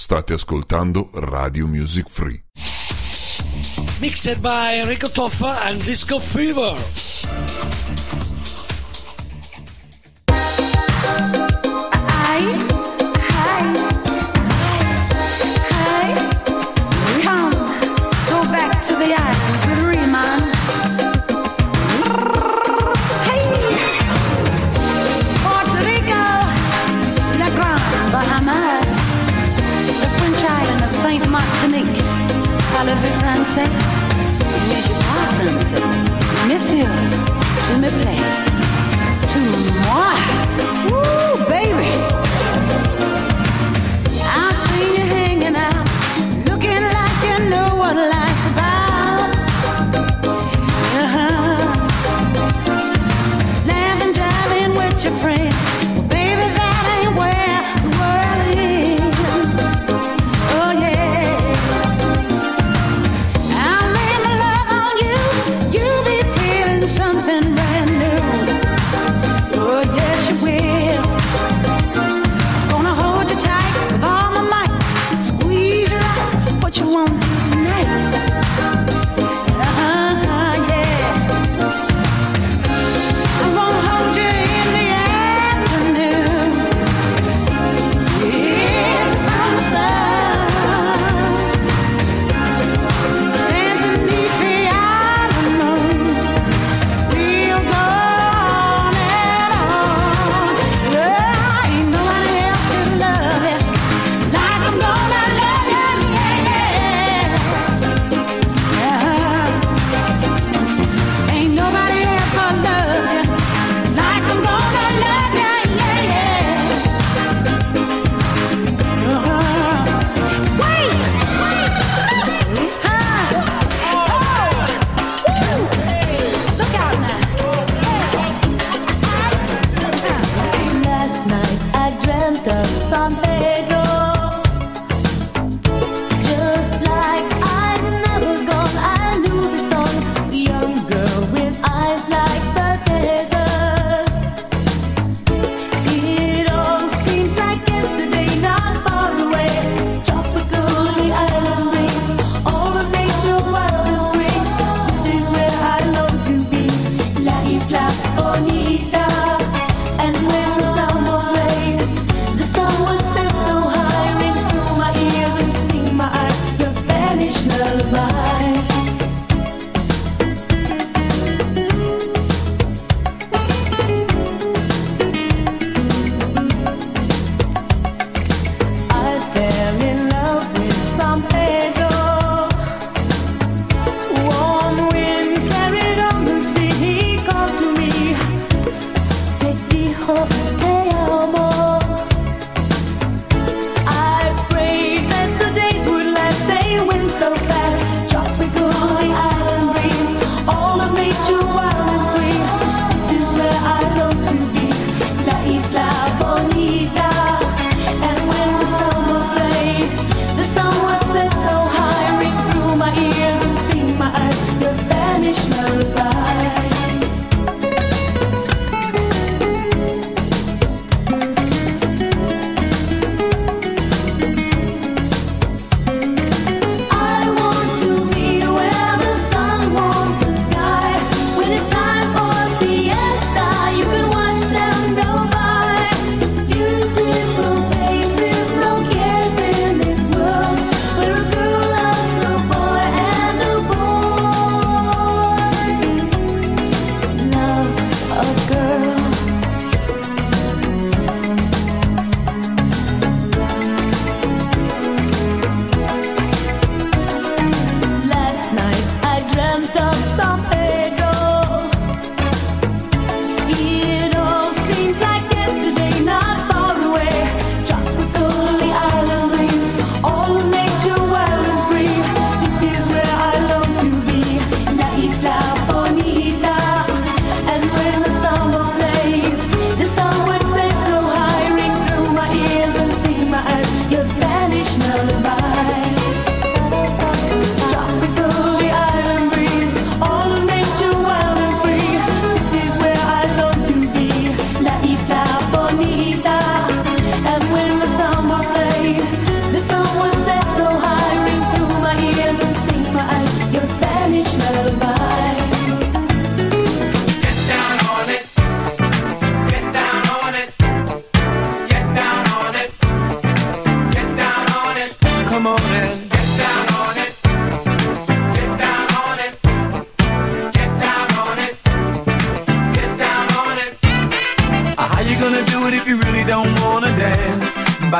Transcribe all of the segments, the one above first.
State ascoltando Radio Music Free. Mixed by Enrico Toffa and Disco Fever. parlez français Mais je parle français. Monsieur, tu me plais. Tu moi.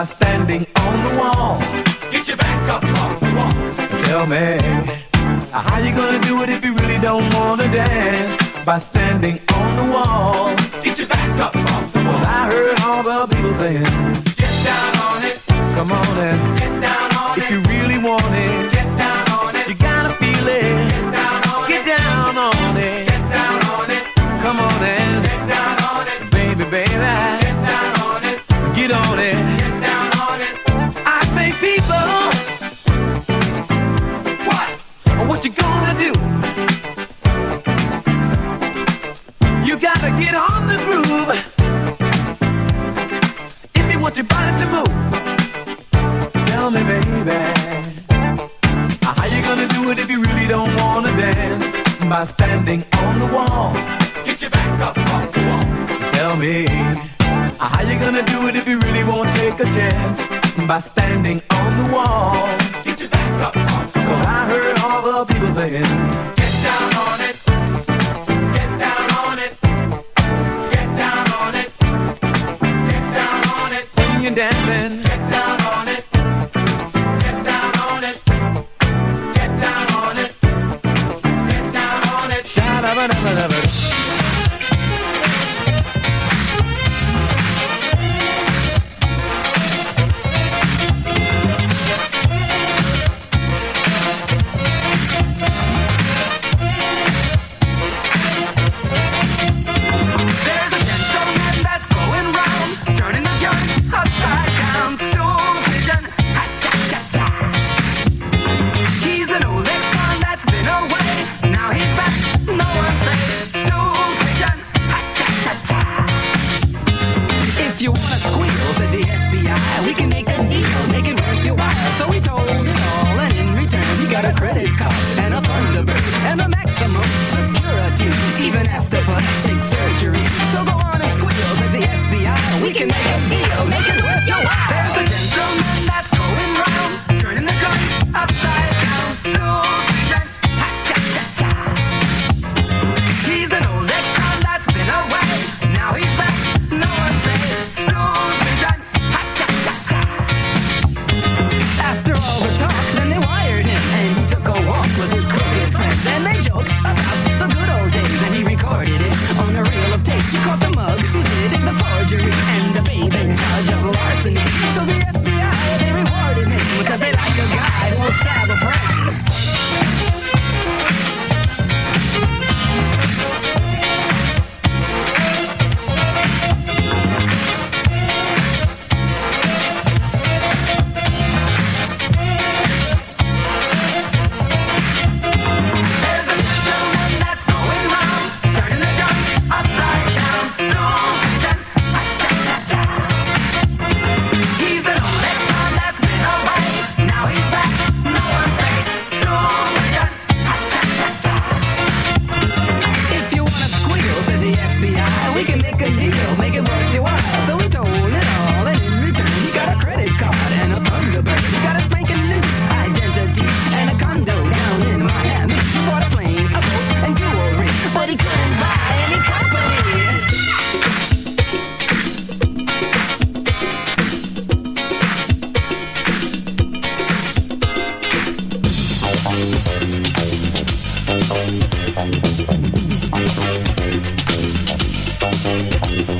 By standing on the wall. Get your back up off the wall. Tell me. How you gonna do it if you really don't wanna dance? By standing on the wall. Get your back up off the wall. I heard all the people saying, Get down on it. Come on and get down on if it. If you really want it, your body to move tell me, baby. How you gonna do it if you really don't wanna dance? By standing on the wall. Get your back up off the wall. Tell me. How you gonna do it if you really won't take a chance? By standing on the wall. Get your back up off the wall. Cause I heard all the people saying, it. When you're dancing. Get down on it. You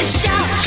Shout!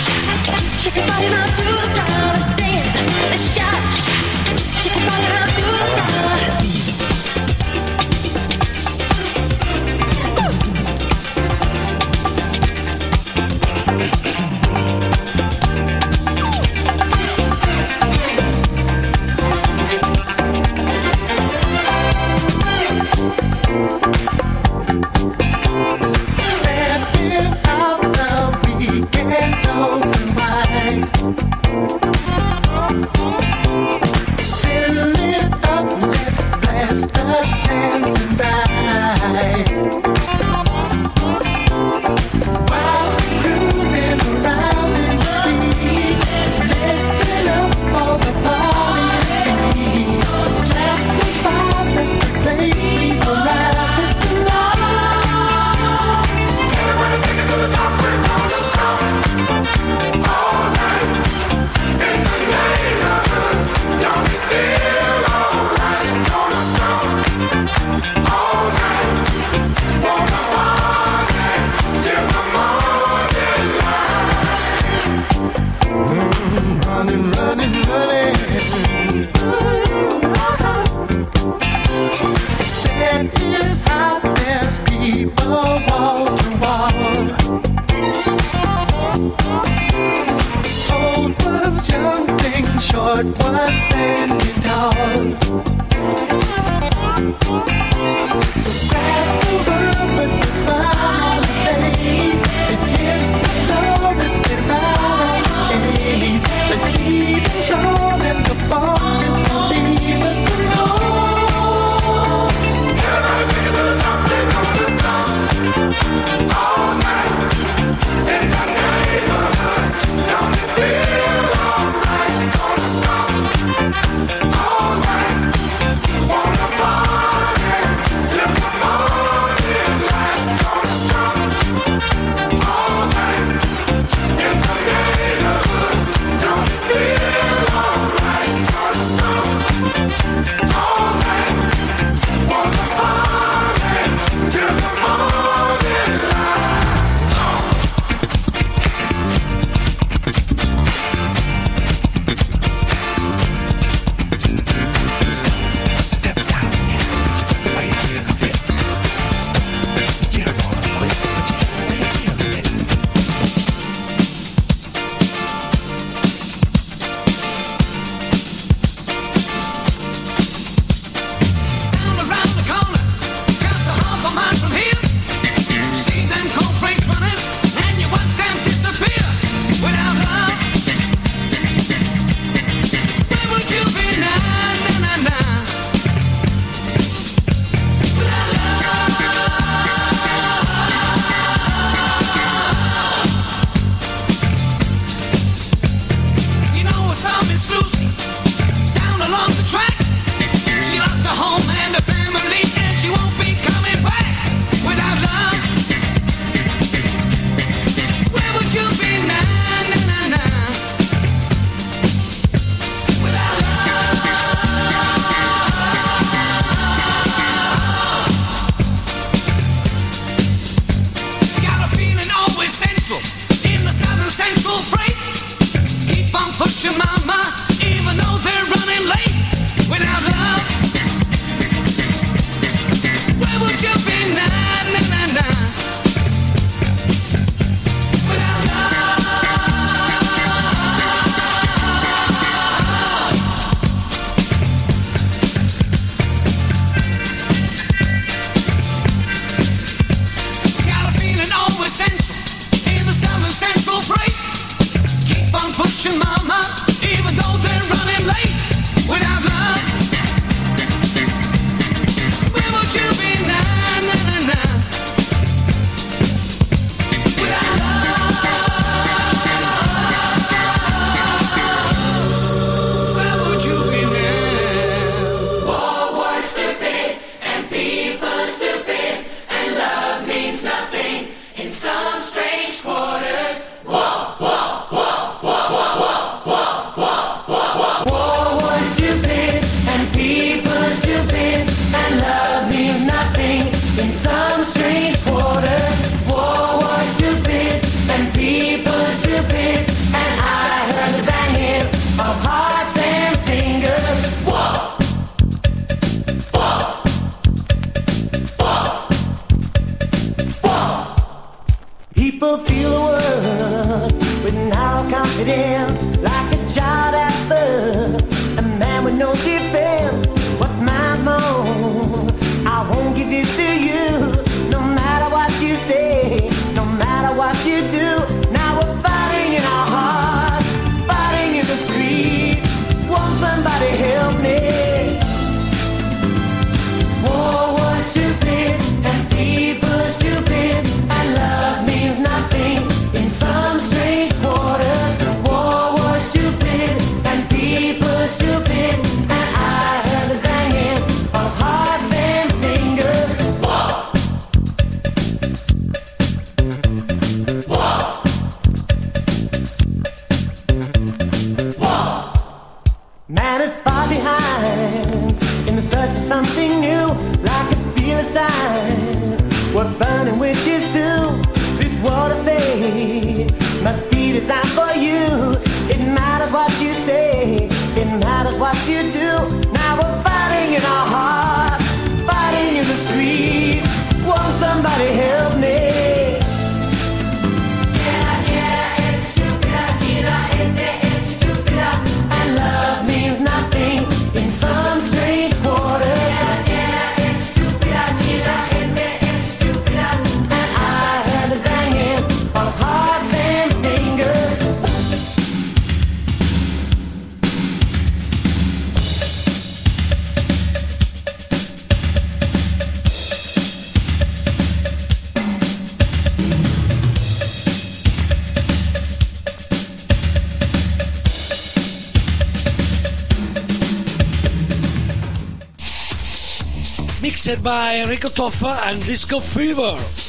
Mixed by Enrico Toffa and Disco Fever.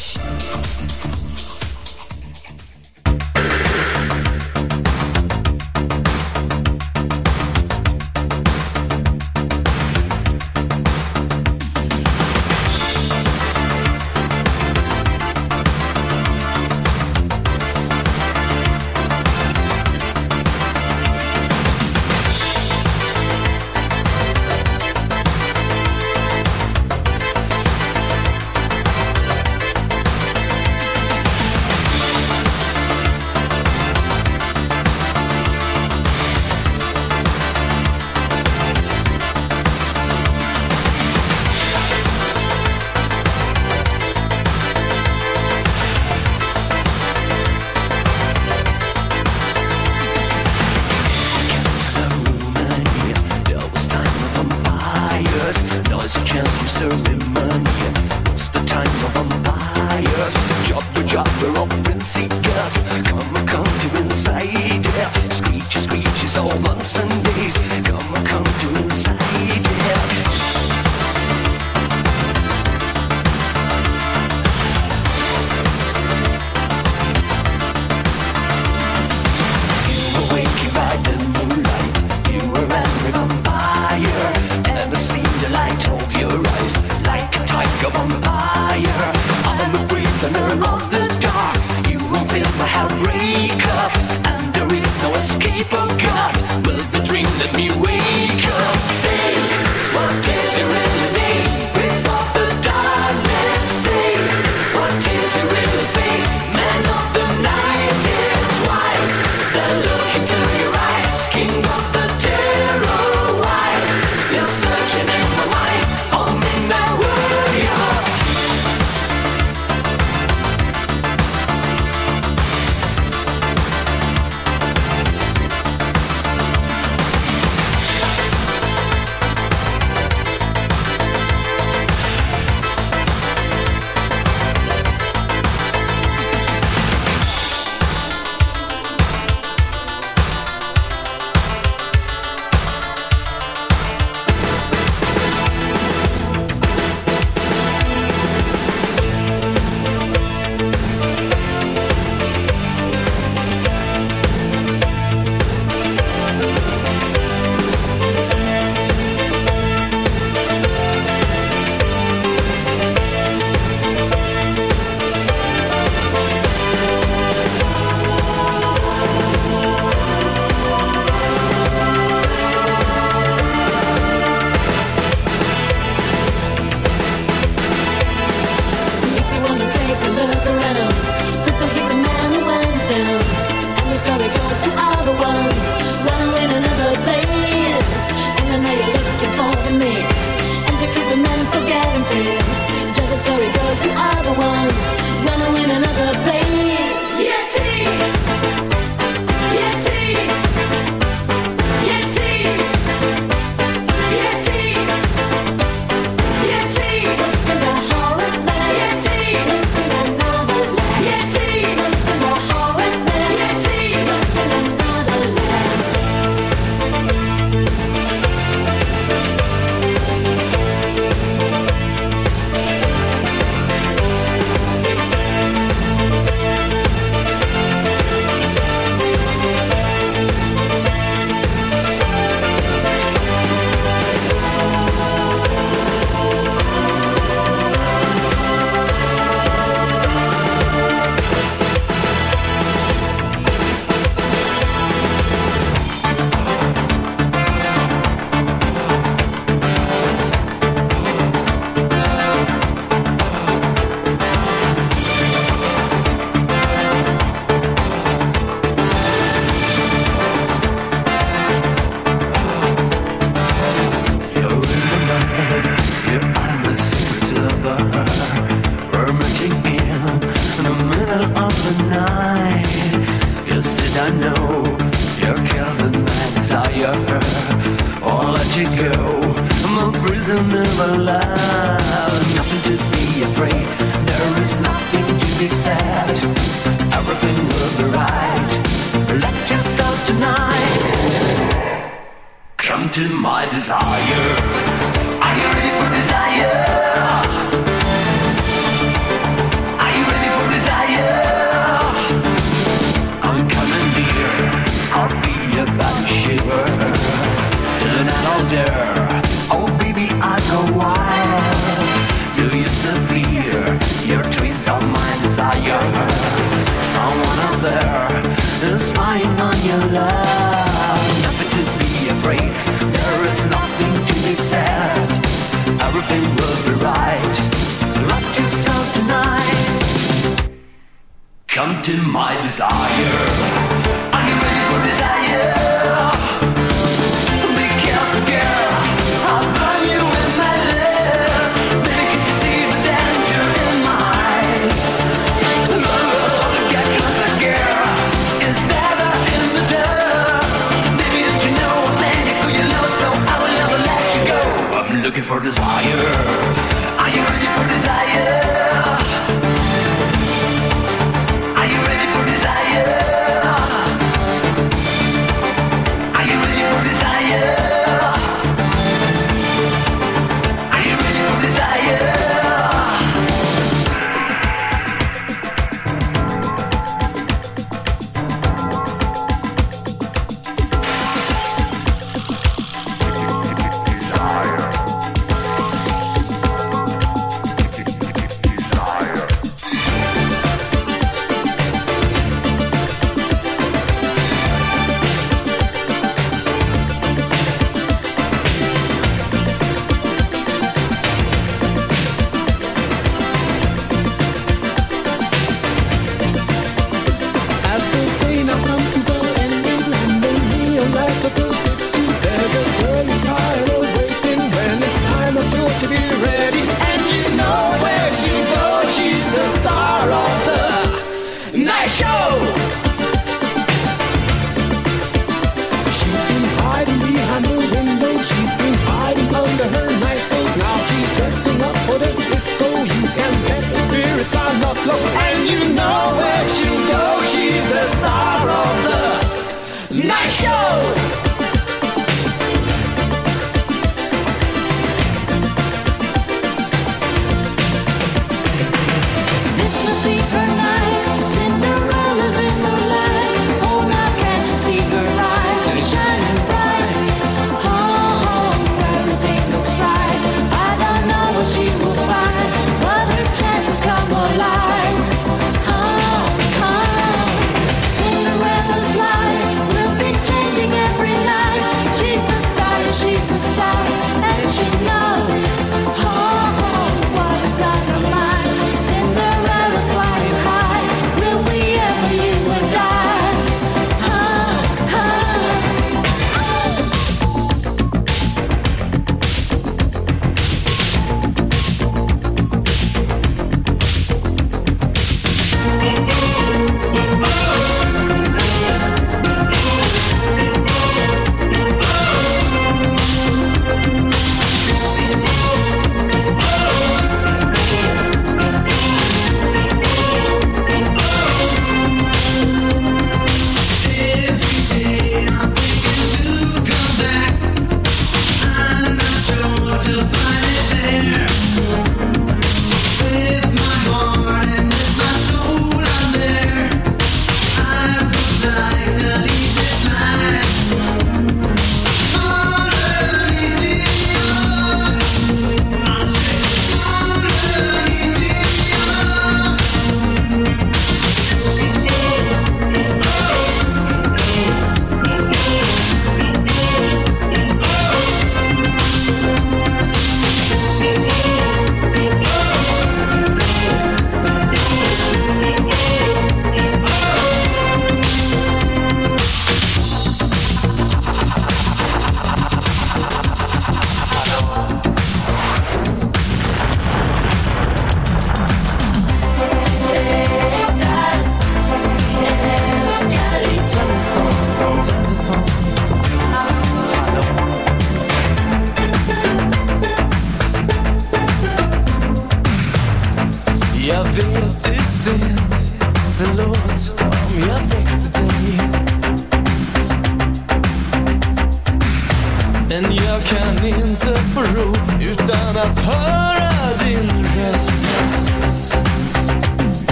deserves it.